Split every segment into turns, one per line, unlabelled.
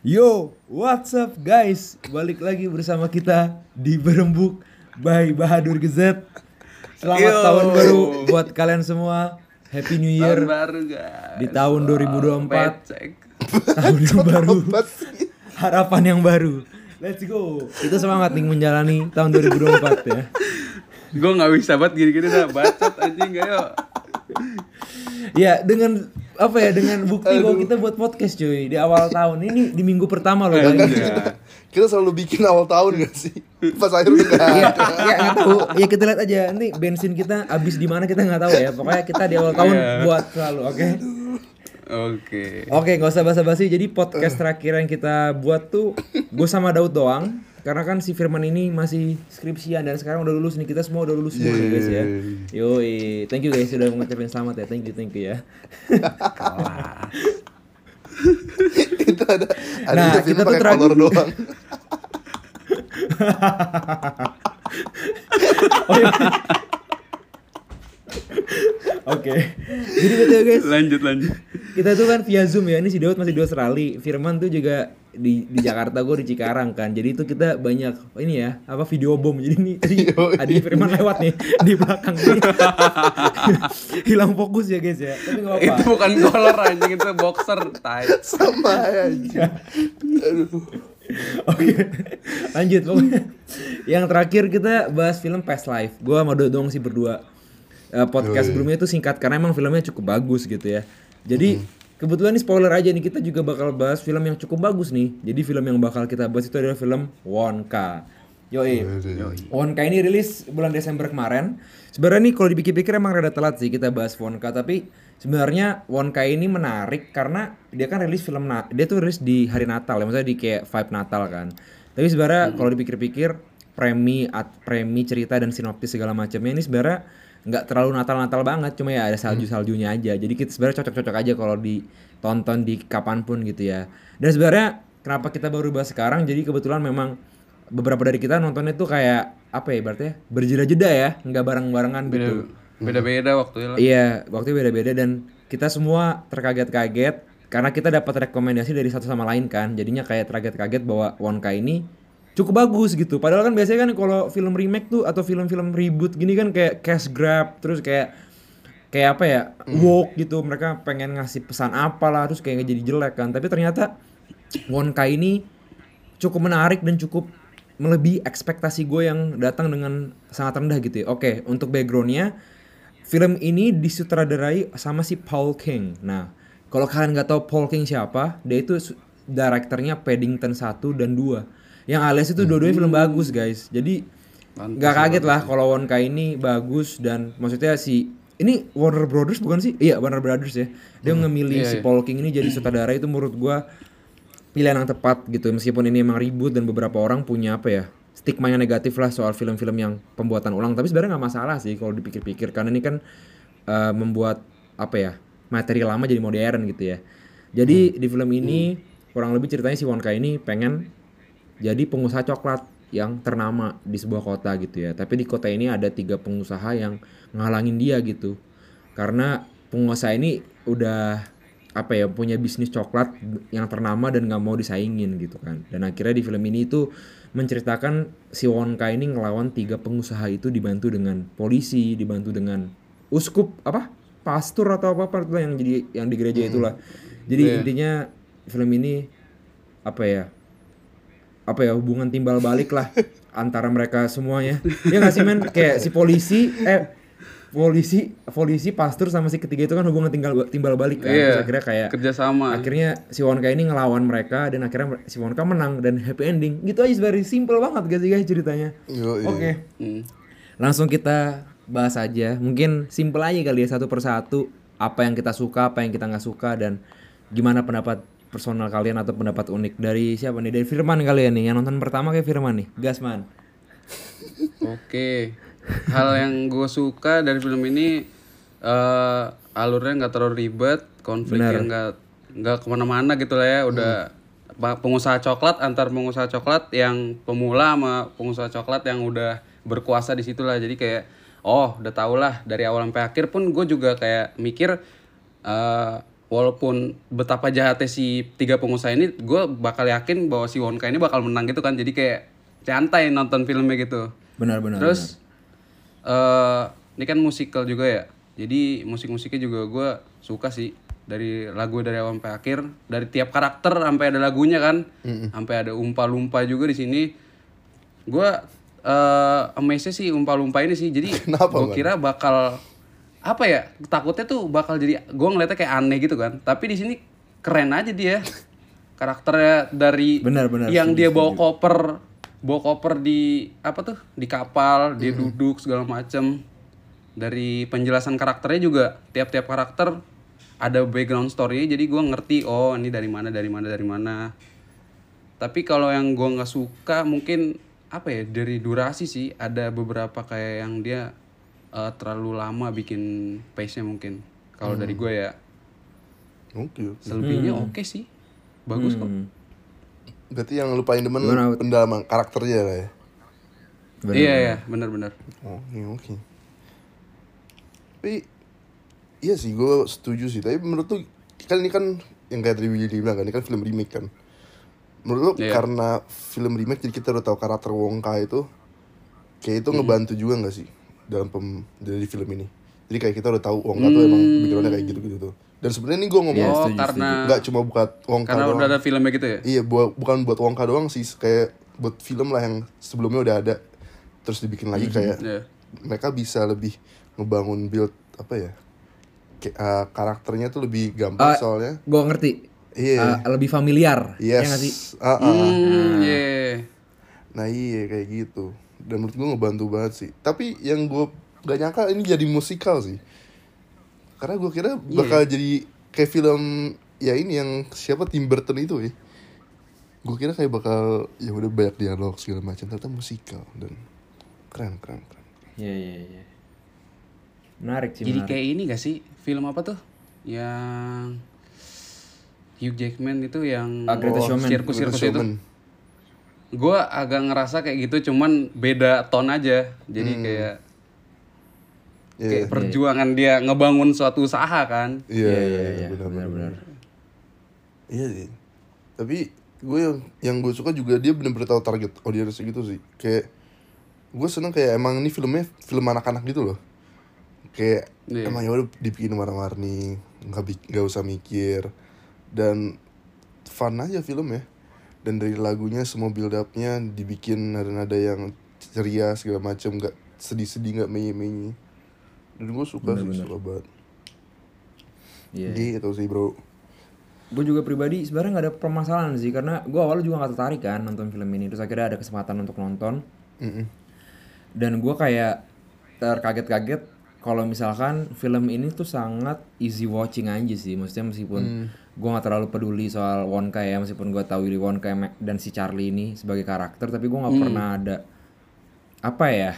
Yo, what's up guys? Balik lagi bersama kita di Berembuk by Bahadur Gezet. Selamat
Yo.
tahun baru buat kalian semua. Happy New Year
Tahun baru guys.
di tahun 2024.
Pecek.
Tahun yang baru, harapan yang baru. Let's go. Kita semangat nih menjalani tahun 2024 ya.
Gue nggak bisa banget gini-gini dah bacot anjing gak yuk.
Ya, dengan apa ya? Dengan bukti bahwa kita buat podcast cuy di awal tahun ini di minggu pertama loh guys.
Iya.
Kita selalu bikin awal tahun gak sih? Pas akhir
Iya,
ada.
ya nggak tahu. Ya kita lihat aja. Nanti bensin kita habis di mana kita nggak tahu ya. Pokoknya kita di awal tahun
Iya.
buat selalu, oke?
Oke.
Oke, nggak usah basa-basi. Jadi podcast terakhir yang kita buat tuh gue sama Daud doang. Karena kan si Firman ini masih skripsian dan sekarang udah lulus nih. Kita semua udah lulus semua nih guys ya. Yoi, thank you guys sudah mengucapkan selamat ya. Thank you, thank you ya.
Itu ada ada
Nah, kita
kita
tuh
pakai
terakhir-
kolor doang.
Oh, iya. Oke. Jadi betul guys.
Lanjut lanjut.
kita tuh kan via zoom ya ini si Daud masih di Australia Firman tuh juga di di Jakarta gue di Cikarang kan. Jadi itu kita banyak ini ya apa video bom. Jadi ini tadi
Yoi.
adik Firman lewat nih di belakang nih hilang fokus ya guys ya. Tapi nggak
Itu
apa-apa
bukan collar anjing itu boxer tight.
Sama aja. Aduh.
oke lanjut. Pokoknya yang terakhir kita bahas film Past Life. Gue sama Dodong sih berdua. Eh, podcast sebelumnya itu singkat karena emang filmnya cukup bagus gitu ya. Jadi kebetulan nih spoiler aja nih kita juga bakal bahas film yang cukup bagus nih jadi film yang bakal kita bahas itu adalah film Wonka Yoi. Wonka ini rilis bulan Desember kemarin. Sebenarnya nih kalau dipikir-pikir emang rada telat sih kita bahas Wonka, tapi sebenarnya Wonka ini menarik karena dia kan rilis film na dia tuh rilis di hari Natal ya, maksudnya di kayak vibe Natal kan. Tapi sebenarnya kalau dipikir-pikir premi at, premi cerita dan sinopsis segala macamnya ini sebenarnya nggak terlalu Natal-Natal banget, cuma ya ada salju-saljunya aja. Jadi kita sebenarnya cocok-cocok aja kalau ditonton di kapan pun gitu ya. Dan sebenarnya kenapa kita baru bahas sekarang? Jadi kebetulan memang beberapa dari kita nontonnya tuh kayak apa ya berarti ya berjeda-jeda ya nggak bareng-barengan gitu
Beda-beda waktunya lah.
iya waktu beda-beda dan kita semua terkaget-kaget karena kita dapat rekomendasi dari satu sama lain kan jadinya kayak terkaget-kaget bahwa Wonka ini cukup bagus gitu padahal kan biasanya kan kalau film remake tuh atau film-film reboot gini kan kayak cash grab terus kayak kayak apa ya woke gitu mereka pengen ngasih pesan apa lah terus kayak jadi jelek kan tapi ternyata Wonka ini cukup menarik dan cukup melebihi ekspektasi gue yang datang dengan sangat rendah gitu ya. Oke, untuk backgroundnya film ini disutradarai sama si Paul King. Nah, kalau kalian nggak tahu Paul King siapa, dia itu direkturnya Paddington 1 dan 2. Yang alias itu dua-duanya film bagus, guys. Jadi nggak kaget lah kalau Wonka ini bagus dan maksudnya si ini Warner Brothers bukan sih? Iya, Warner Brothers ya. Dia ngemilih si Paul King ini jadi sutradara itu menurut gua pilihan yang tepat gitu. Meskipun ini emang ribut dan beberapa orang punya apa ya stigma yang negatif lah soal film-film yang pembuatan ulang. Tapi sebenarnya nggak masalah sih kalau dipikir-pikir. Karena ini kan eh, membuat apa ya materi lama jadi modern gitu ya. Jadi di film ini kurang lebih ceritanya si Wonka ini pengen jadi pengusaha coklat yang ternama di sebuah kota gitu ya. Tapi di kota ini ada tiga pengusaha yang ngalangin dia gitu. Karena pengusaha ini udah apa ya punya bisnis coklat yang ternama dan nggak mau disaingin gitu kan. Dan akhirnya di film ini itu menceritakan si Wonka ini ngelawan tiga pengusaha itu dibantu dengan polisi dibantu dengan uskup apa? Pastor atau apa apa yang jadi yang di gereja itulah. Jadi intinya film ini apa ya apa ya hubungan timbal balik lah antara mereka semuanya. Ya nggak sih men? Kayak si polisi eh polisi polisi pastor sama si ketiga itu kan hubungan tinggal timbal balik kan.
Iya.
Terus akhirnya kayak
Kerjasama.
akhirnya si Wonka ini ngelawan mereka dan akhirnya si Wonka menang dan happy ending. Gitu aja very simple banget guys guys ceritanya. Oke.
Hmm.
langsung kita bahas aja. Mungkin simple aja kali ya satu persatu. Apa yang kita suka apa yang kita nggak suka dan gimana pendapat personal kalian atau pendapat unik dari siapa nih dari Firman kalian nih yang nonton pertama kayak Firman nih Gasman
Oke. Hal yang gue suka dari film ini eh alurnya nggak terlalu ribet, konfliknya nggak nggak ke mana-mana gitu lah ya. Udah apa, pengusaha coklat antar pengusaha coklat yang pemula sama pengusaha coklat yang udah berkuasa di situ lah. Jadi kayak oh udah tau lah dari awal sampai akhir pun gue juga kayak mikir eh walaupun betapa jahatnya si tiga pengusaha ini gue bakal yakin bahwa si Wonka ini bakal menang gitu kan. Jadi kayak santai nonton filmnya gitu.
Benar-benar.
terus eh ini kan musikal juga ya. Jadi musik-musiknya juga gue suka sih. Dari lagu dari awal sampai akhir. Dari tiap karakter sampai ada lagunya kan. Sampai ada umpa-lumpa juga di sini. Gue eh amazed sih umpa-lumpa ini sih. Jadi gue kira bakal apa ya takutnya tuh bakal jadi gue ngeliatnya kayak aneh gitu kan. Tapi di sini keren aja dia. Karakternya dari
Benar, benar,
yang
setuju,
dia bawa koper bawa koper di apa tuh di kapal dia
Mm-hmm.
duduk segala macem. Dari penjelasan karakternya juga tiap-tiap karakter ada background story jadi gua ngerti oh ini dari mana dari mana dari mana. Tapi kalau yang gua nggak suka mungkin apa ya dari durasi sih ada beberapa kayak yang dia eh, terlalu lama bikin pace nya mungkin kalau dari
Hmm.
gue ya
Oke. oke.
selebihnya oke sih bagus kok
Hmm.
Berarti yang lu paling demen pendalaman karakternya lah ya.
Benar,
iya iya benar-benar
Oke oke. Tapi iya sih gue setuju sih. Tapi menurut tuh kan ini kan yang kayak tadi Willy bilang kan ini kan film remake kan. Menurut lu
Iya.
karena film remake jadi kita udah tahu karakter Wongka itu kayak itu ngebantu juga nggak sih dalam pem dari film ini. Jadi kayak kita udah tahu Wongka tuh emang backgroundnya kayak gitu gitu tuh. Dan sebenarnya ini gue ngomong
oh karena
nggak cuma buat Wongka
karena
doang.
udah ada filmnya gitu ya
Iya, buat bukan buat Wongka doang sih, kayak buat film lah yang sebelumnya udah ada terus dibikin lagi kayak
Iya.
mereka bisa lebih ngebangun build apa ya? Kayak uh, karakternya tuh lebih gampang
Ah,
soalnya.
Gue ngerti.
Iya.
Uh, lebih familiar.
Yes.
Ya nggak sih?
Ah, ah.
Hmm, iya.
Nah iya kayak gitu. Dan menurut gue ngebantu banget sih. Tapi yang gue gak nyangka ini jadi musikal sih. Karena gue kira bakal jadi kayak film ya ini yang siapa Tim Burton itu ya. Gue kira kayak bakal ya udah banyak dialog segala macam ternyata musikal dan keren keren keren.
Iya iya iya. Menarik sih.
Jadi
menarik.
kayak ini gak sih film apa tuh? Yang Hugh Jackman itu yang
Ah, Greatest Showman.
sirkus-sirkus itu. Gue agak ngerasa kayak gitu cuman beda tone aja. Jadi kayak
Iya.
kayak perjuangan dia ngebangun suatu usaha kan.
Iya
Iya
iya
iya
iya
iya.
benar benar.
Benar-benar.
Iya sih. Tapi gue yang yang gue suka juga dia bener-bener tahu target audiensnya gitu sih. Kayak gue seneng kayak emang ini filmnya film anak-anak gitu loh. Kayak
Iya.
emang ya udah dibikin warna-warni, nggak nggak usah mikir dan fun aja filmnya. Dan dari lagunya semua build upnya dibikin nada-nada yang ceria segala macam, nggak sedih-sedih nggak menye-menye. Dan gue suka sih suka banget.
Iya.
Gitu sih bro.
Gue juga pribadi sebenarnya nggak ada permasalahan sih karena gue awalnya juga nggak tertarik kan nonton film ini terus akhirnya ada kesempatan untuk nonton
Mm-mm.
dan gue kayak terkaget-kaget kalau misalkan film ini tuh sangat easy watching aja sih maksudnya meskipun gue nggak terlalu peduli soal Wonka ya meskipun gue tahu Willy Wonka dan si Charlie ini sebagai karakter tapi gue nggak pernah ada apa ya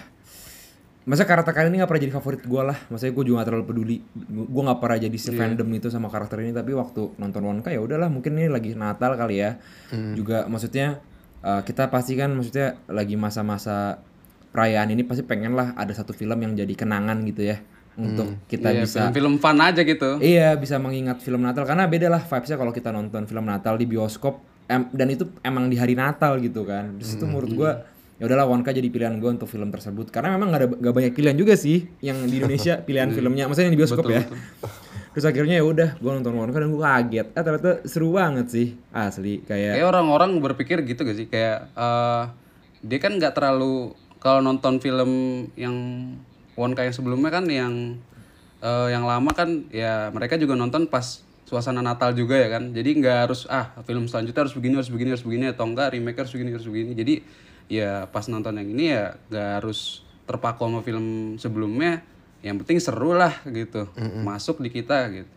masa karakter kali ini nggak pernah jadi favorit gue lah. Maksudnya gue juga gak terlalu peduli gue nggak pernah jadi fandom itu sama karakter ini tapi waktu nonton Wonka ya udahlah mungkin ini lagi Natal kali ya. Juga maksudnya uh, kita pasti kan maksudnya lagi masa-masa perayaan ini pasti pengen lah ada satu film yang jadi kenangan gitu ya untuk kita
Iya,
bisa
film-film fun aja gitu.
Iya bisa mengingat film Natal. Karena beda lah vibesnya kalau kita nonton film Natal di bioskop. Em- dan itu emang di hari Natal gitu kan. Di situ menurut gua ya udahlah Wonka jadi pilihan gua untuk film tersebut. Karena memang gak ada gak banyak pilihan juga sih yang di Indonesia pilihan filmnya. Maksudnya yang di bioskop ya. Terus akhirnya ya udah gua nonton Wonka dan gua kaget. Eh ternyata seru banget sih. Asli kayak
Kayak orang-orang berpikir gitu gak sih? Kayak eh, dia kan nggak terlalu kalau nonton film yang Wonka yang sebelumnya kan yang eh, yang lama kan ya mereka juga nonton pas suasana Natal juga ya kan. Jadi nggak harus ah film selanjutnya harus begini harus begini harus begini atau enggak remake harus begini harus begini. Jadi ya pas nonton yang ini ya nggak harus terpaku sama film sebelumnya. Yang penting seru lah gitu. Masuk di kita gitu.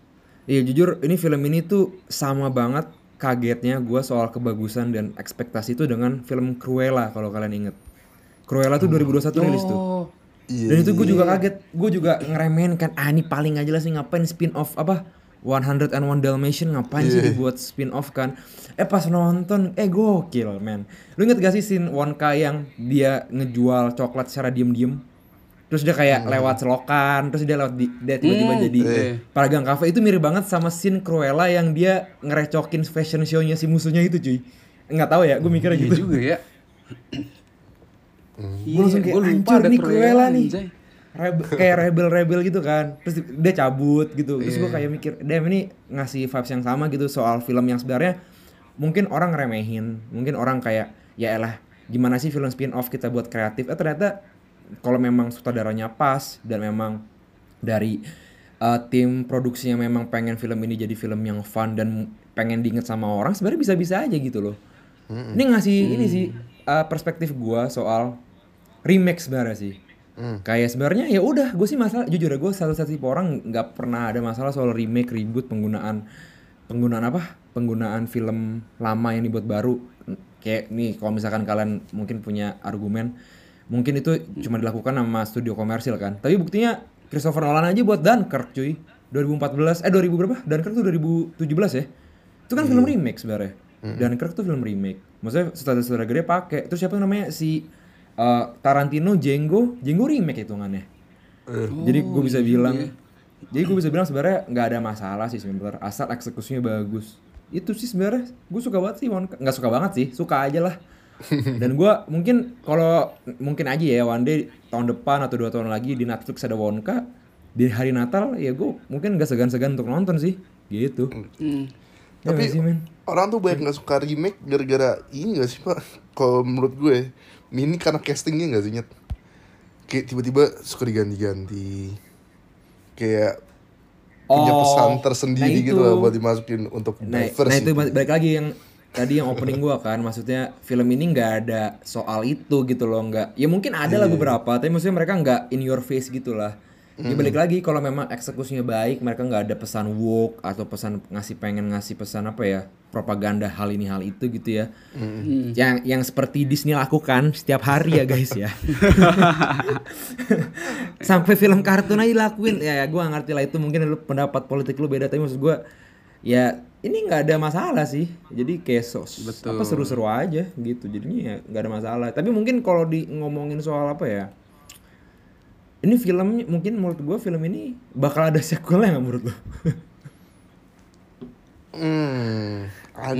Iya jujur ini film ini tuh sama banget kagetnya gua soal kebagusan dan ekspektasi itu dengan film Cruella kalau kalian inget. Cruella tuh 2021 rilis tuh.
Iya.
Dan itu gue juga kaget, gue juga ngeremehin kan, ah ini paling aja lah sih ngapain spin off apa 101 Dalmatian ngapain sih dibuat spin off kan? Eh pas nonton, eh gokil men. Lu inget gak sih scene Wonka yang dia ngejual coklat secara diem-diem? Terus terus dia kayak lewat selokan terus dia lewat di, dia tiba-tiba jadi paragang cafe itu mirip banget sama scene Cruella yang dia ngerecokin fashion show-nya si musuhnya itu cuy nggak tahu ya gue mikirnya
Iya
gitu
juga ya.
gue langsung kayak hancur nih Cruella nih. Rebel- kayak rebel-rebel gitu kan. Terus dia cabut gitu. Terus gue kayak mikir damn ini ngasih vibes yang sama gitu soal film yang sebenarnya mungkin orang remehin mungkin orang kayak ya elah gimana sih film spin off kita buat kreatif? Eh ternyata kalau memang sutradaranya pas dan memang dari uh, tim produksinya memang pengen film ini jadi film yang fun dan pengen diinget sama orang sebenarnya bisa-bisa aja gitu loh. Ini ngasih ini sih uh, perspektif gua soal remake sebenarnya sih. Kayak sebenarnya ya udah gue sih masalah jujur ya gue satu-satu tipe orang nggak pernah ada masalah soal remake reboot penggunaan penggunaan apa? Penggunaan film lama yang dibuat baru. Kayak nih kalau misalkan kalian mungkin punya argumen mungkin itu cuma dilakukan sama studio komersil kan. Tapi buktinya Christopher Nolan aja buat Dunkirk cuy. 2014 eh 2000 berapa? Dunkirk tuh 2017 ya? Itu kan film remake sebenarnya. Dunkirk tuh film remake. Maksudnya saudara-saudara gede pakai terus siapa namanya? Si uh, Tarantino Django Django remake hitungannya. Jadi gue bisa bilang jadi gue bisa bilang sebenarnya nggak ada masalah sih sebenarnya. Asal eksekusinya bagus. Itu sih sebenarnya gue suka banget sih nggak suka banget sih suka aja lah. Dan gue mungkin kalau mungkin aja ya one day tahun depan atau dua tahun lagi di Netflix ada Wonka di hari Natal ya gue mungkin nggak segan-segan untuk nonton sih. Gitu.
Hmm.
Ya
Tapi
sih
orang tuh banyak nggak suka remake gara-gara ini gak sih pak? Kalau menurut gue, ini karena castingnya gak sih nyet? Kayak tiba-tiba suka diganti-ganti, kayak punya
Oh,
pesan
nah
tersendiri
itu.
gitu lah buat dimasukin untuk
Nah,
diverse
nah itu
gitu.
ba- balik lagi yang tadi yang opening gua kan maksudnya film ini nggak ada soal itu gitu loh nggak ya mungkin ada
Iya.
lah beberapa tapi maksudnya mereka nggak in your face gitu lah ya
Hmm.
balik lagi kalau memang eksekusinya baik mereka nggak ada pesan woke atau pesan ngasih pengen ngasih pesan apa ya propaganda hal ini hal itu gitu ya.
Hmm.
yang yang seperti Disney lakukan setiap hari ya guys ya. Sampai film kartun aja lakuin ya, ya gue ngerti lah itu mungkin lu pendapat politik lu beda tapi maksud gue ya ini nggak ada masalah sih. Jadi kayak so, apa seru-seru aja gitu jadinya ya nggak ada masalah. Tapi mungkin kalau di ngomongin soal apa ya ini filmnya mungkin menurut gue film ini bakal ada sequelnya nggak menurut lo
Hmm,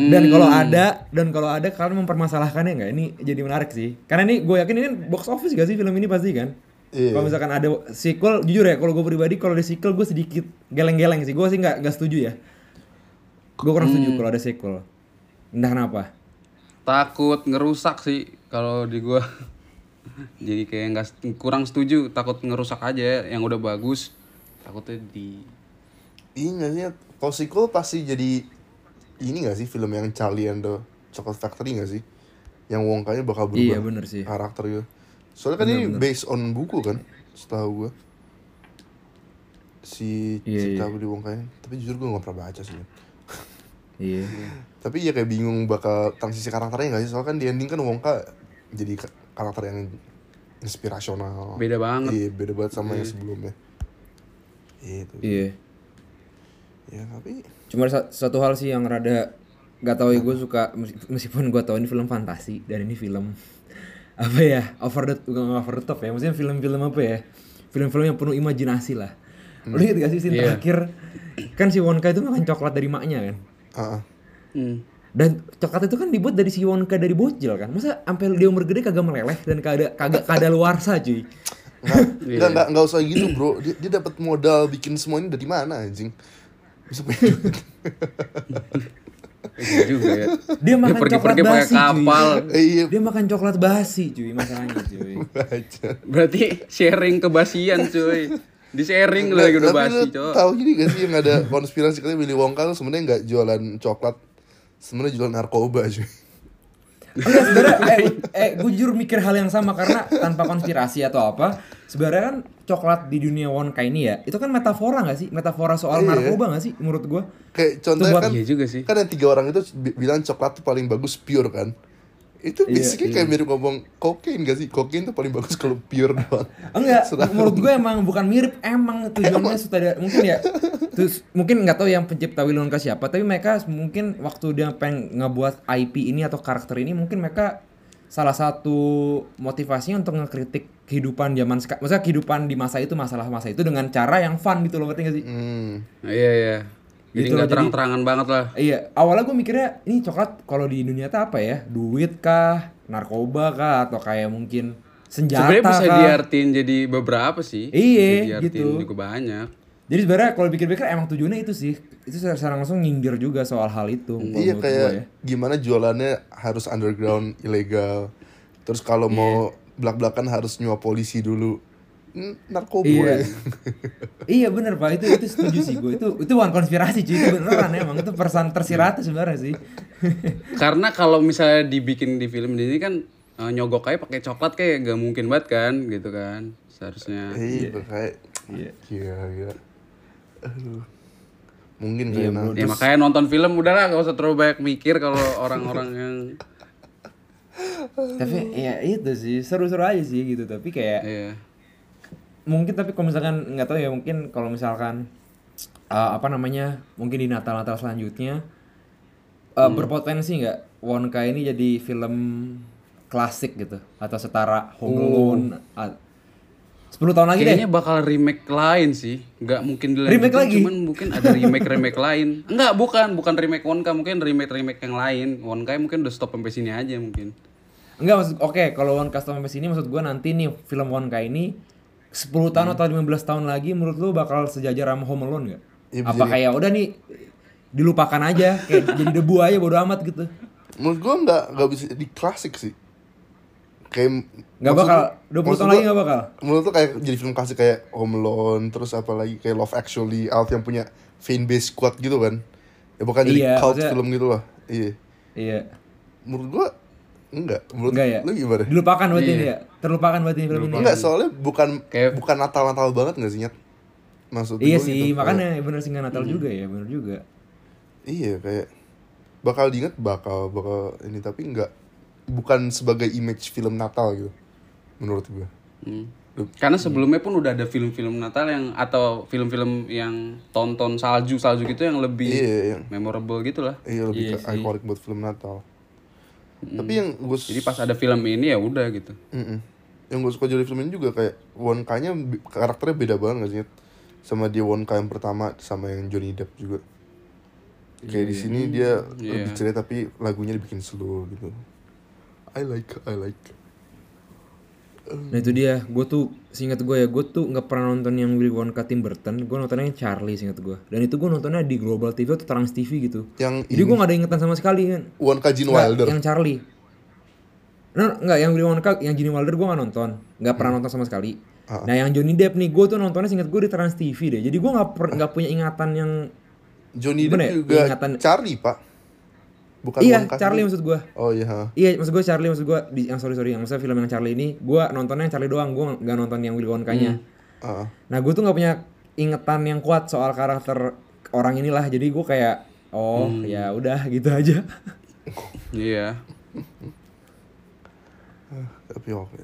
dan kalau ada dan kalau ada kalian mempermasalahkannya nggak? Ini jadi menarik sih. Karena ini gue yakin ini kan box office gak sih film ini pasti kan?
Iya.
kalau misalkan ada sequel jujur ya kalau gue pribadi kalau ada sequel gue sedikit geleng-geleng sih. Gue sih nggak nggak setuju ya. Gue kurang setuju kalau ada sequel. Entah kenapa.
Takut ngerusak sih kalau di gua. Jadi kayak nggak kurang setuju, takut ngerusak aja yang udah bagus. Takutnya di
Iya nggak sih? Kalau sequel pasti jadi ini gak sih film yang Charlie and the Chocolate Factory gak sih? Yang Wongkanya bakal berubah
Iya, bener sih.
karakter gitu. Soalnya kan ini based on buku kan, setahu gue. Si
Iya,
cerita di Wongkanya. Tapi jujur gue gak pernah baca sih.
Iya
Tapi ya kayak bingung bakal transisi karakternya gak sih? Soalnya kan di ending kan Wongka jadi karakter yang inspirasional.
Beda banget.
Iya, beda banget sama yang sebelumnya. Itu.
iya
Ya tapi
cuma sa- satu hal sih yang rada nggak tahu ya gue suka mes- meskipun gue tahu ini film fantasi dan ini film apa ya over the bukan over the top ya maksudnya film-film apa ya film-film yang penuh imajinasi lah lu inget gak sih scene terakhir kan si Wonka itu makan coklat dari maknya kan
ah, ah.
Hmm.
Dan coklat itu kan dibuat dari si Wonka dari bocil kan masa sampai dia umur gede kagak meleleh dan kagak kagak kada luarsa cuy
Nggak,
Iya.
nggak, nggak, usah gitu bro Dia, dia dapat modal bikin semua ini dari mana anjing Bisa
Iya juga ya.
dia makan
pergi-pergi
coklat
pakai
basi cuy
kapal.
Iya
dia makan coklat basi cuy masalahnya cuy
Berarti sharing kebasian cuy. Di sharing lagi udah
Tapi
basi, cowok.
tahu gini gak sih yang ada konspirasi katanya Willy Wonka tuh sebenarnya nggak jualan coklat sebenarnya jualan narkoba cuy
Enggak sebenarnya eh, eh gue jujur mikir hal yang sama karena tanpa konspirasi atau apa sebenarnya kan coklat di dunia Wonka ini ya itu kan metafora gak sih metafora soal
Iya.
narkoba gak sih menurut gue
kayak contohnya
buat-
kan
Iya juga sih.
kan yang tiga orang itu bi- bilang coklat tuh paling bagus pure kan itu
Iya,
basically kayak mirip ngomong kokain gak sih kokain tuh paling bagus kalau pure doang
enggak menurut gue emang bukan mirip emang tujuannya sutradara mungkin ya terus mungkin nggak tahu yang pencipta Willy Wonka siapa tapi mereka mungkin waktu dia pengen ngebuat IP ini atau karakter ini mungkin mereka salah satu motivasinya untuk ngekritik kehidupan zaman sekarang, maksudnya kehidupan di masa itu masalah masa itu dengan cara yang fun gitu loh, ngerti gak sih?
Hmm.
Iya iya. Jadi
Gitu
nggak terang-terangan banget lah.
Iya, awalnya gue mikirnya ini coklat kalau di dunia tuh apa ya? Duit kah, narkoba kah, atau kayak mungkin senjata
Sebenarnya bisa
kah?
diartiin jadi beberapa sih.
Iya, gitu.
juga banyak.
Jadi sebenarnya kalau pikir-pikir emang tujuannya itu sih. Itu secara langsung nyindir juga soal hal itu. kalau
Iya kayak
ya.
gimana jualannya harus underground ilegal. Terus kalau
Iya.
mau belak-belakan harus nyuap polisi dulu. Narkoba.
Iya.
ya.
iya bener pak itu itu setuju sih gue itu itu bukan konspirasi cuy itu beneran emang itu persan tersirat sebenarnya sih
Karena kalau misalnya dibikin di film ini kan eh, nyogok aja pakai coklat kayak gak mungkin banget kan gitu kan seharusnya.
Iya, kayak
Iya.
Gila, gila. Aduh. Mungkin
Iya,
kayak.
Ya makanya nonton film udahlah gak usah terlalu banyak mikir kalau orang-orang yang
tapi ya itu sih seru-seru aja sih gitu tapi kayak
iya.
Mungkin tapi kalau misalkan nggak tahu ya mungkin kalau misalkan uh, apa namanya mungkin di Natal Natal selanjutnya uh, berpotensi nggak Wonka ini jadi film klasik gitu atau setara Home Alone uh, 10 tahun lagi deh
Kayaknya bakal remake lain sih, nggak mungkin dilanjutin,
Remake lagi?
cuman mungkin ada remake remake lain. Enggak, bukan, bukan remake Wonka, mungkin remake remake yang lain. Wonka mungkin udah stop sampai sini aja mungkin.
Enggak maksud oke kalau One Custom sampai sini maksud gua nanti nih film Wonka ini 10 tahun atau 15 tahun lagi menurut lu bakal sejajar sama Home Alone gak?
Ya,
Apa kayak udah nih dilupakan aja kayak jadi debu aja bodo amat gitu.
Menurut gua nggak nggak bisa di klasik sih. Kayak
Nggak bakal 20
maksud
tahun lagi
gua-
nggak bakal.
Menurut tuh kayak jadi film klasik kayak Home Alone, terus apa lagi kayak Love Actually, Alf yang punya fan base kuat gitu kan. Ya bukan jadi
Iya,
cult
maksudnya-
film gitu lah. Iya.
Iya.
Menurut gua enggak. Menurut
Enggak ya?
lu gimana?
Dilupakan
Iya.
ini ya. Terlupakan berarti ini film ini.
Enggak, soalnya bukan
Kayak-
bukan Natal-Natal banget enggak sih, Nyet? Maksud
Iya sih,
gitu.
makanya bener sih nggak Natal
Hmm.
juga ya, bener juga.
Iya, kayak bakal diingat bakal bakal ini tapi enggak bukan sebagai image film Natal gitu. Menurut gua.
Hmm. Karena sebelumnya pun udah ada film-film Natal yang atau film-film yang tonton salju salju gitu yang lebih
Iya, yang
memorable gitu lah.
iya lebih
Iya
buat film Natal. Tapi yang gue
Jadi pas ada film ini ya udah gitu.
Mm-mm. Yang gue suka dari film ini juga kayak Wonka-nya karakternya beda banget sih? Sama dia Wonka yang pertama sama yang Johnny Depp juga. Kayak di sini dia
Iya.
lebih ceria tapi lagunya dibikin slow gitu. I like, I like.
Nah itu dia, gue tuh seingat gue ya, gue tuh nggak pernah nonton yang Willy Wonka Tim Burton, gue nontonnya yang Charlie seingat gue. Dan itu gue nontonnya di Global TV atau Trans TV gitu.
Yang
Jadi gue gak ada ingatan sama sekali kan.
Wonka Gene
Nggak,
Wilder.
Yang Charlie. Nah, enggak yang Willy Wonka, yang Gene Wilder gue gak nonton, nggak pernah nonton sama sekali.
Ah.
Nah yang Johnny Depp nih, gue tuh nontonnya seingat gue di Trans TV deh. Jadi gue nggak per- nggak punya ingatan yang
Johnny Depp
ya?
juga
Ingatan-
Charlie, Pak. Bukan
iya
Wonka
Charlie
sendiri.
maksud gue.
Oh iya. ha.
Iya maksud gue Charlie maksud gue di yang sorry sorry yang maksudnya film yang Charlie ini gue nontonnya yang Charlie doang gue nggak nonton yang Willy Wonka-nya.
Ah,
Nah gue tuh nggak punya ingetan yang kuat soal karakter orang inilah jadi gue kayak oh ya udah gitu aja.
Iya.
tapi oke.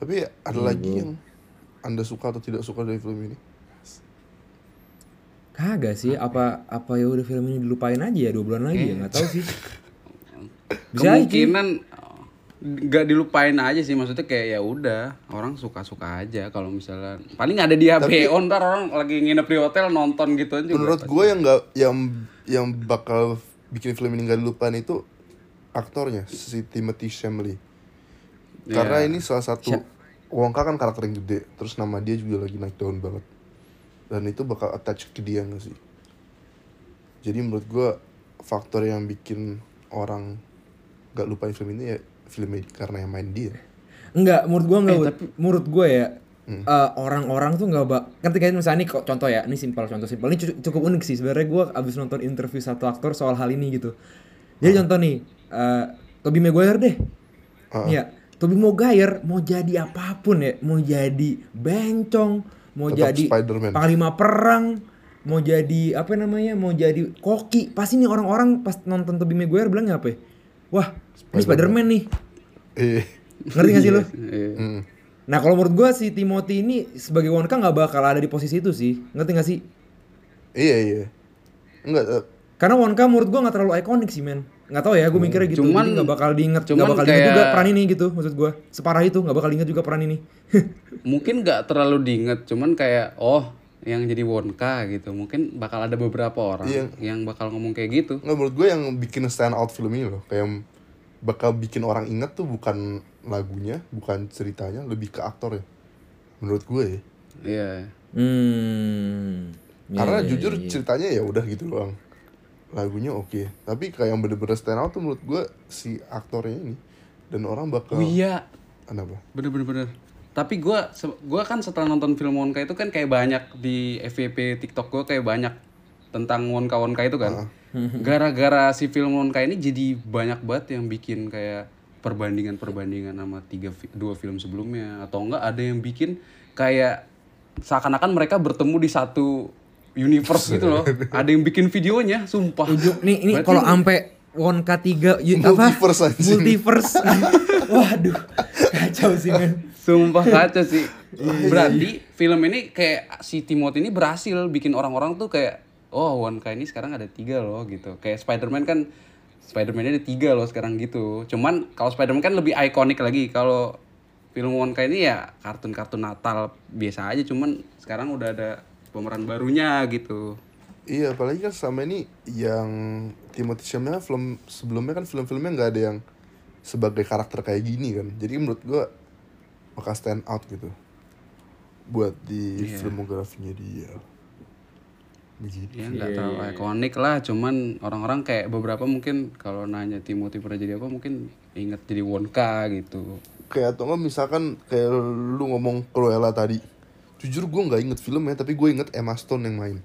Tapi ada lagi yang Anda suka atau tidak suka dari film ini?
Kagak sih apa apa ya udah film ini dilupain aja ya dua bulan lagi ya nggak tahu sih. Bisa.
Kemungkinan nggak dilupain aja sih maksudnya kayak ya udah orang suka-suka aja kalau misalnya paling ada di HBO ntar orang lagi nginep di hotel nonton gitu aja
Menurut gue yang nggak yang yang bakal bikin film ini nggak dilupain itu aktornya si Timothy Chalamet. Karena ini salah satu Wonka kan karakter yang gede, terus nama dia juga lagi naik daun banget. Dan itu bakal attach ke dia nggak sih? Jadi menurut gue faktor yang bikin orang nggak lupain film ini ya filmnya karena yang main dia.
Enggak, menurut gua enggak. Wud. menurut gua ya eh, orang-orang tuh nggak bak kan kayak misalnya nih kok contoh ya ini simpel contoh simpel ini cukup, unik sih sebenarnya gua abis nonton interview satu aktor soal hal ini gitu jadi contoh nih eh Tobey Maguire deh ya Tobey Maguire mau jadi apa pun ya mau jadi bencong mau
Tetap
jadi
Spider-Man.
panglima perang mau jadi apa namanya mau jadi koki pasti nih orang-orang pas nonton Tobey Maguire bilang apa ya? wah ini Spider-Man nih
Eh,
ngerti gak sih lo
Iya.
hmm.
Nah kalau menurut gua si Timothy ini sebagai Wonka nggak bakal ada di posisi itu sih, ngerti gak sih?
iya iya. Enggak, eh,
Karena Wonka menurut gua nggak terlalu ikonik sih men, nggak tahu ya gue mikirnya gitu.
Cuman-
jadi nggak bakal diinget nggak
cuman
bakal diinget juga
kayak-
peran ini gitu maksud gue separah itu nggak bakal diinget juga peran ini.
Mungkin nggak terlalu diinget cuman kayak oh yang jadi Wonka gitu. Mungkin bakal ada beberapa orang
Iya.
yang bakal ngomong kayak gitu.
Nggak menurut gue yang bikin stand out film ini loh kayak bakal bikin orang inget tuh bukan lagunya bukan ceritanya lebih ke aktor ya. Menurut gue ya.
Iya.
Hmm. Ya,
karena
ya,
jujur
ya, ya.
ceritanya ya udah gitu doang lagunya oke. Tapi kayak yang bener-bener stand out tuh menurut gue si aktornya ini. Dan orang bakal
oh iya.
Kenapa
bener-bener. Bener tapi gua se- gua kan setelah nonton film Wonka itu kan kayak banyak di FYP TikTok gua kayak banyak tentang Wonka Wonka itu kan. Gara-gara si film Wonka ini jadi banyak banget yang bikin kayak perbandingan-perbandingan sama tiga dua film sebelumnya. Atau enggak ada yang bikin kayak seakan-akan mereka bertemu di satu universe gitu loh ada yang bikin videonya sumpah
nih ini kalau ampe Wonka 3 y- apa
Multiverse, anjing.
multiverse waduh kacau sih men
Sumpah kaca sih.
Iya,
Berarti film ini kayak si Timothy ini berhasil bikin orang-orang tuh kayak oh Wonka ini sekarang ada tiga loh gitu. Kayak Spider-Man kan Spider-Man ada tiga loh sekarang gitu. Cuman kalau Spider-Man kan lebih ikonik lagi. Kalau film Wonka ini ya kartun-kartun Natal biasa aja. Cuman sekarang udah ada pemeran barunya gitu.
iya apalagi kan selama ini yang Timothy Chalamet film sebelumnya kan film-filmnya nggak ada yang sebagai karakter kayak gini kan jadi menurut gue bakal stand out gitu buat di
Iya.
filmografinya dia begitu
Ya nggak terlalu ikonik lah. Cuman orang-orang kayak beberapa mungkin kalau nanya Timothy pernah jadi apa mungkin inget jadi Wonka gitu.
kayak atau nggak misalkan kayak lu ngomong Cruella tadi jujur gue nggak inget filmnya tapi gue inget Emma Stone yang main.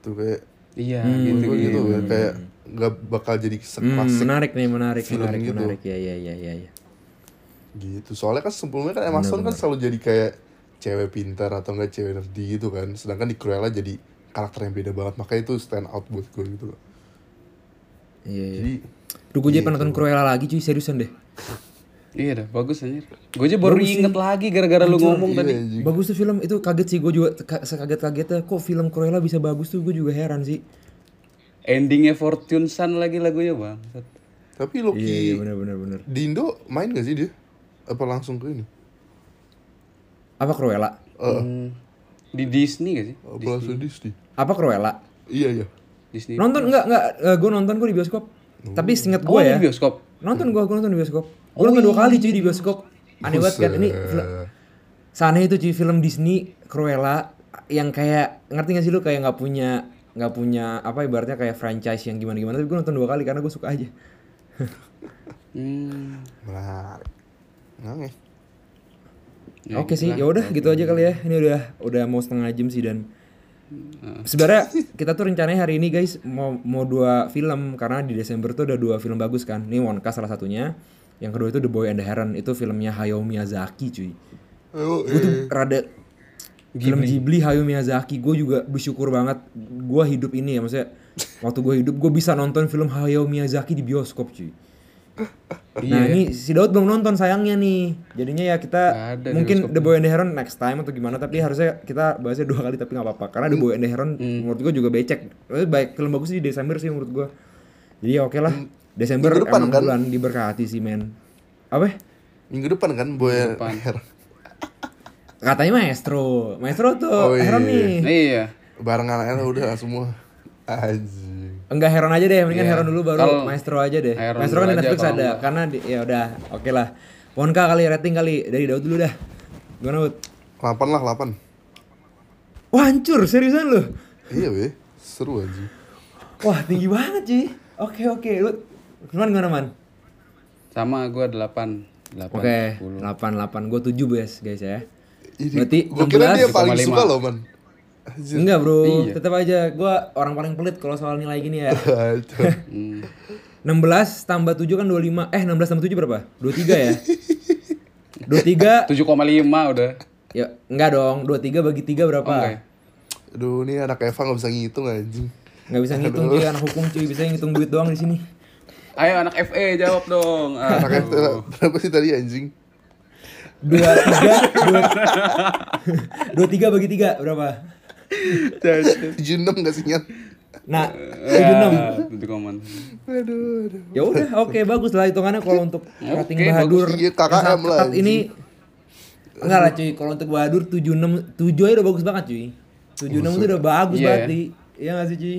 Tuh kayak
Iya
gitu,
gitu.
gitu ya kayak nggak bakal jadi
Hmm,
seklasik
menarik nih menarik
film
menarik
gitu.
menarik. Ya ya ya ya ya
gitu soalnya kan sebelumnya kan Emma Stone kan selalu jadi kayak cewek pintar atau enggak cewek nerdy gitu kan. Sedangkan di Cruella jadi karakter yang beda banget makanya itu stand out buat gue gitu loh.
Iya iya.
jadi
Duh gue jadi pengen nonton Cruella lagi cuy. Seriusan deh
Iya dah, bagus anjir. Gue aja baru inget lagi gara-gara lu ngomong
iya,
tadi.
anjing.
Bagus tuh film itu kaget sih gue juga ka- sekaget-kagetnya kok film Cruella bisa bagus tuh gue juga heran sih.
Endingnya Fortune Sun lagi lagunya bang.
tapi Loki
Iya iya benar benar benar.
di Indo main gak sih dia apa langsung ke ini
Apa Cruella?
Hmm, Di Disney gak sih?
apa langsung Disney
Apa Cruella?
iya iya
Disney.
Nonton enggak enggak gue nonton gue di bioskop. Tapi seinget gue
Oh,
ya.
di bioskop.
Nonton gue gue nonton di bioskop. Gue nonton dua kali cuy di bioskop. Aneh banget kan ini Seaneh itu cuy film Disney Cruella yang kayak ngerti gak sih lu kayak nggak punya nggak punya apa ibaratnya kayak franchise yang gimana gimana tapi gue nonton dua kali karena gue suka aja.
Hmm.
menarik nggak
Ya,
Oke sih, ya udah gitu aja kali ya. Ini udah udah mau setengah jam sih dan sebenarnya kita tuh rencananya hari ini guys mau mau dua film karena di Desember tuh ada dua film bagus kan. Ini Wonka salah satunya. Yang kedua itu The Boy and the Heron itu filmnya Hayao Miyazaki cuy.
Ayo,
Gue tuh rada film Ghibli Hayao Miyazaki gue juga bersyukur banget gue hidup ini ya maksudnya waktu gue hidup gue bisa nonton film Hayao Miyazaki di bioskop cuy. Nah ini si Daud belum nonton sayangnya nih. Jadinya ya kita
ada
mungkin The Boy and the Heron next time atau gimana. Tapi harusnya kita bahasnya dua kali tapi nggak apa-apa. Karena The Boy and the Heron menurut gue juga becek. Tapi baik film bagus di Desember sih menurut gue. Jadi ya oke lah. Desember
Minggu depan
emang
kan?
bulan diberkati sih men. Apa?
minggu depan kan boy
depan.
Katanya Maestro. Maestro tuh
Oh, iya,
Heron nih.
Iya.
bareng anaknya udah semua anjing
Enggak Heron aja deh, mendingan
Iya.
Heron dulu baru
Kalau
Maestro aja deh.
Heron
Maestro kan di Netflix ada,
enggak.
karena di, ya udah, oke lah. Wonka kali rating kali dari Daud dulu dah. Gimana Bud?
8 lah 8
Wah hancur, seriusan lu?
iya weh seru aja
Wah tinggi banget sih. Oke oke, lu gimana gimana man?
Sama gue 8. 8.
Oke, 8 8 gue 7 guys guys ya.
ini
Berarti
gue kira dia
16,5.
paling suka loh man Anjir.
Enggak bro,
Iya.
tetap aja gue orang paling pelit kalau soal nilai gini ya.
Aduh.
Hmm.
16 tambah 7 kan 25. Eh 16 tambah 7 berapa? 23 ya? 23
7,5 udah.
Ya enggak dong, 23 bagi 3 berapa?
Oh, ya?
Aduh ini anak Eva gak bisa ngitung anjing
Nggak bisa ngitung cuy, anak hukum cuy, bisa ngitung duit doang di sini.
Ayo anak FE jawab dong.
Anak. Eva berapa sih tadi anjing
Dua tiga, dua, dua tiga bagi tiga berapa?
76 gak sih Nyat?
Nah,
Ya, 7 komen.
Aduh, aduh.
ya udah oke bagus lah hitungannya kalau untuk rating
Oke,
Bahadur.
Iya, KKM lah,
ketat ini enggak lah cuy kalau untuk Bahadur 76 7 aja udah bagus banget cuy 76 itu udah bagus
Iya,
banget
ya.
Iya gak sih cuy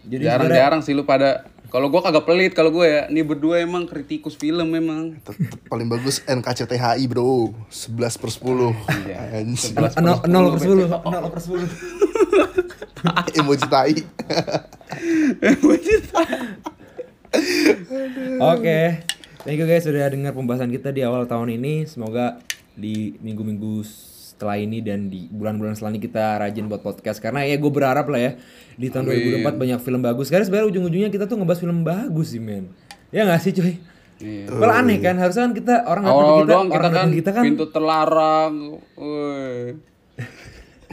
jadi
Jarang-jarang sih lu pada kalau gua kagak pelit kalau gue ya. Nih berdua emang kritikus film memang.
Paling bagus NKCTHI bro 11 per 10
Iya.
Anjing.
nol nol per 10 nol per 10
Emoji tai
Oke, thank you guys sudah dengar pembahasan kita di awal tahun ini. Semoga di minggu-minggu setelah ini dan di bulan-bulan selanjutnya kita rajin buat podcast. Karena ya gue berharap lah ya di tahun 2024 banyak film bagus. Karena sebenarnya ujung-ujungnya kita tuh ngebahas film bagus sih men. Ya nggak sih cuy?
Iya.
Malah aneh kan, harusnya kan kita orang nggak
Awal
kita,
doang kita
orang
kan,
kita kan
pintu terlarang. Woi.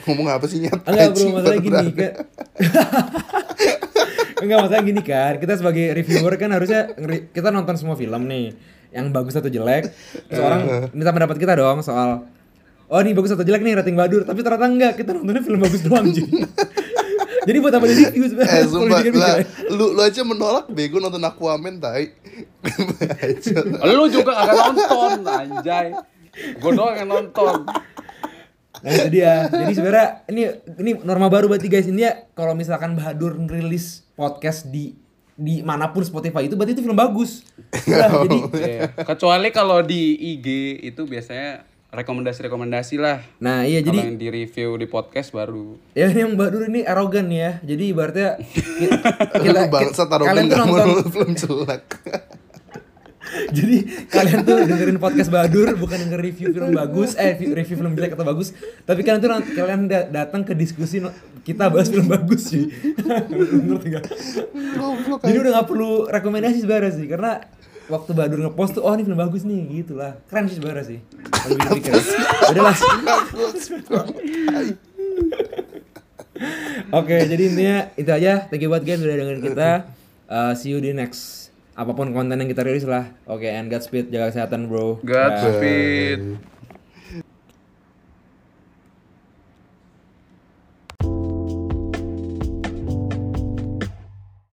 Ngomong apa sih nyat
Enggak bro, masalah gini kan Enggak masalah gini kan Kita sebagai reviewer kan harusnya Kita nonton semua film nih Yang bagus atau jelek Terus orang minta pendapat kita dong soal Oh ini bagus atau jelek nih rating Badur Tapi ternyata enggak Kita nontonnya film bagus doang cuy Jadi buat apa di review sebenarnya
Eh sumpah lah, lu, lu aja menolak bego nonton Aquaman tai.
Lu juga kagak nonton, anjay. Gue doang yang nonton.
Nah itu dia. Jadi sebenarnya ini ini norma baru berarti guys. Ini ya kalau misalkan Bahadur ngerilis podcast di di mana pun Spotify itu berarti itu film bagus. Nah, jadi
Iya. Kecuali kalau di IG itu biasanya rekomendasi-rekomendasi lah.
nah iya jadi
yang di review di podcast baru.
ya ini yang Bahadur ini arogan ya. Jadi ibaratnya ki-
Lu bangsa taruh
kalian tuh nonton
belum jelek
jadi kalian tuh dengerin podcast Badur bukan denger review film bagus eh review, film jelek atau bagus tapi kalian tuh kalian da- datang ke diskusi kita bahas film bagus sih jadi udah gak perlu rekomendasi sebenarnya sih karena waktu Badur ngepost tuh oh ini film bagus nih gitu lah keren sih sebenarnya sih. Kalau pikir udah lah. Oke jadi intinya itu aja. Thank you buat guys udah dengerin kita. Uh, see you di next apa pun konten yang kita rilis lah. Oke and Godspeed. Jaga kesehatan bro.
Godspeed.